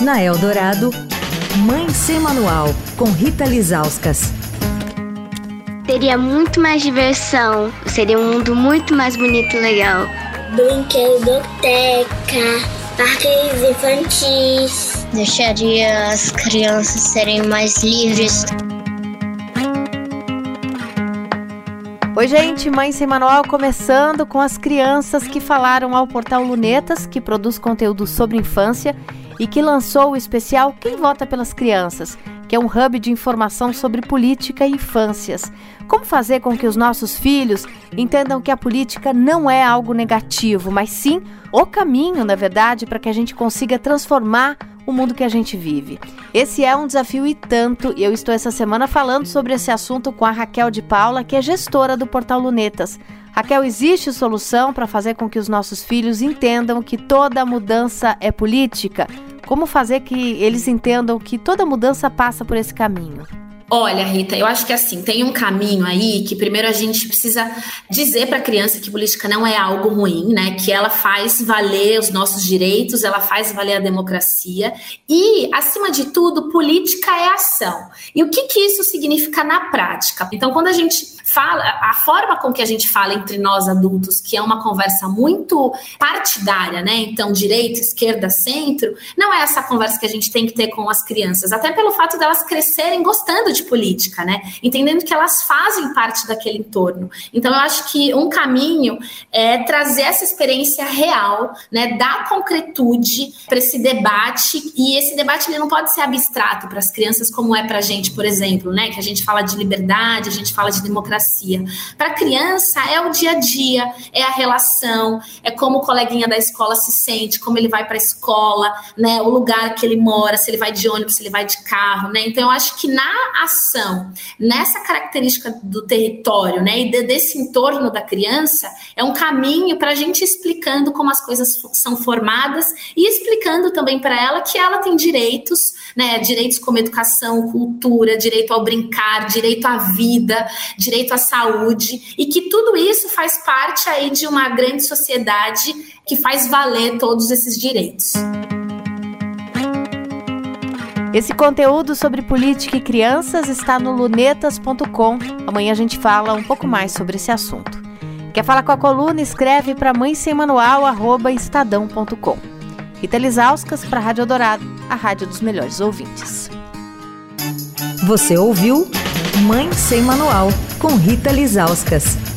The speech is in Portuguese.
Na Eldorado, Mãe Sem Manual, com Rita Lizauskas. Teria muito mais diversão, seria um mundo muito mais bonito e legal. Brinquedoteca, parques infantis. Deixaria as crianças serem mais livres. Oi, gente, Mãe Sem Manual começando com as crianças que falaram ao portal Lunetas, que produz conteúdo sobre infância e que lançou o especial Quem Vota pelas Crianças, que é um hub de informação sobre política e infâncias. Como fazer com que os nossos filhos entendam que a política não é algo negativo, mas sim o caminho, na verdade, para que a gente consiga transformar o mundo que a gente vive. Esse é um desafio e tanto, e eu estou essa semana falando sobre esse assunto com a Raquel de Paula, que é gestora do Portal Lunetas. Raquel, existe solução para fazer com que os nossos filhos entendam que toda mudança é política? Como fazer que eles entendam que toda mudança passa por esse caminho? Olha, Rita, eu acho que assim, tem um caminho aí que primeiro a gente precisa dizer para a criança que política não é algo ruim, né? Que ela faz valer os nossos direitos, ela faz valer a democracia e, acima de tudo, política é ação. E o que, que isso significa na prática? Então, quando a gente fala, a forma com que a gente fala entre nós adultos, que é uma conversa muito partidária, né? Então, direita, esquerda, centro, não é essa conversa que a gente tem que ter com as crianças, até pelo fato delas crescerem gostando de política, né? Entendendo que elas fazem parte daquele entorno. Então, eu acho que um caminho é trazer essa experiência real, né? Dar concretude para esse debate, e esse debate ele não pode ser abstrato para as crianças, como é para a gente, por exemplo, né? Que a gente fala de liberdade, a gente fala de democracia. Para a criança é o dia a dia, é a relação, é como o coleguinha da escola se sente, como ele vai para a escola, né? O lugar que ele mora, se ele vai de ônibus, se ele vai de carro, né? Então, eu acho que na ação nessa característica do território, né, e de, desse entorno da criança, é um caminho para a gente explicando como as coisas são formadas e explicando também para ela que ela tem direitos, né, direitos como educação, cultura, direito ao brincar, direito à vida, direito à saúde, e que tudo isso faz parte aí de uma grande sociedade que faz valer todos esses direitos. Esse conteúdo sobre política e crianças está no lunetas.com. Amanhã a gente fala um pouco mais sobre esse assunto. Quer falar com a coluna? Escreve para mãe sem manual, arroba estadão.com. Rita Lisauskas para a Rádio Dourado, a rádio dos melhores ouvintes. Você ouviu Mãe Sem Manual, com Rita Lisauskas.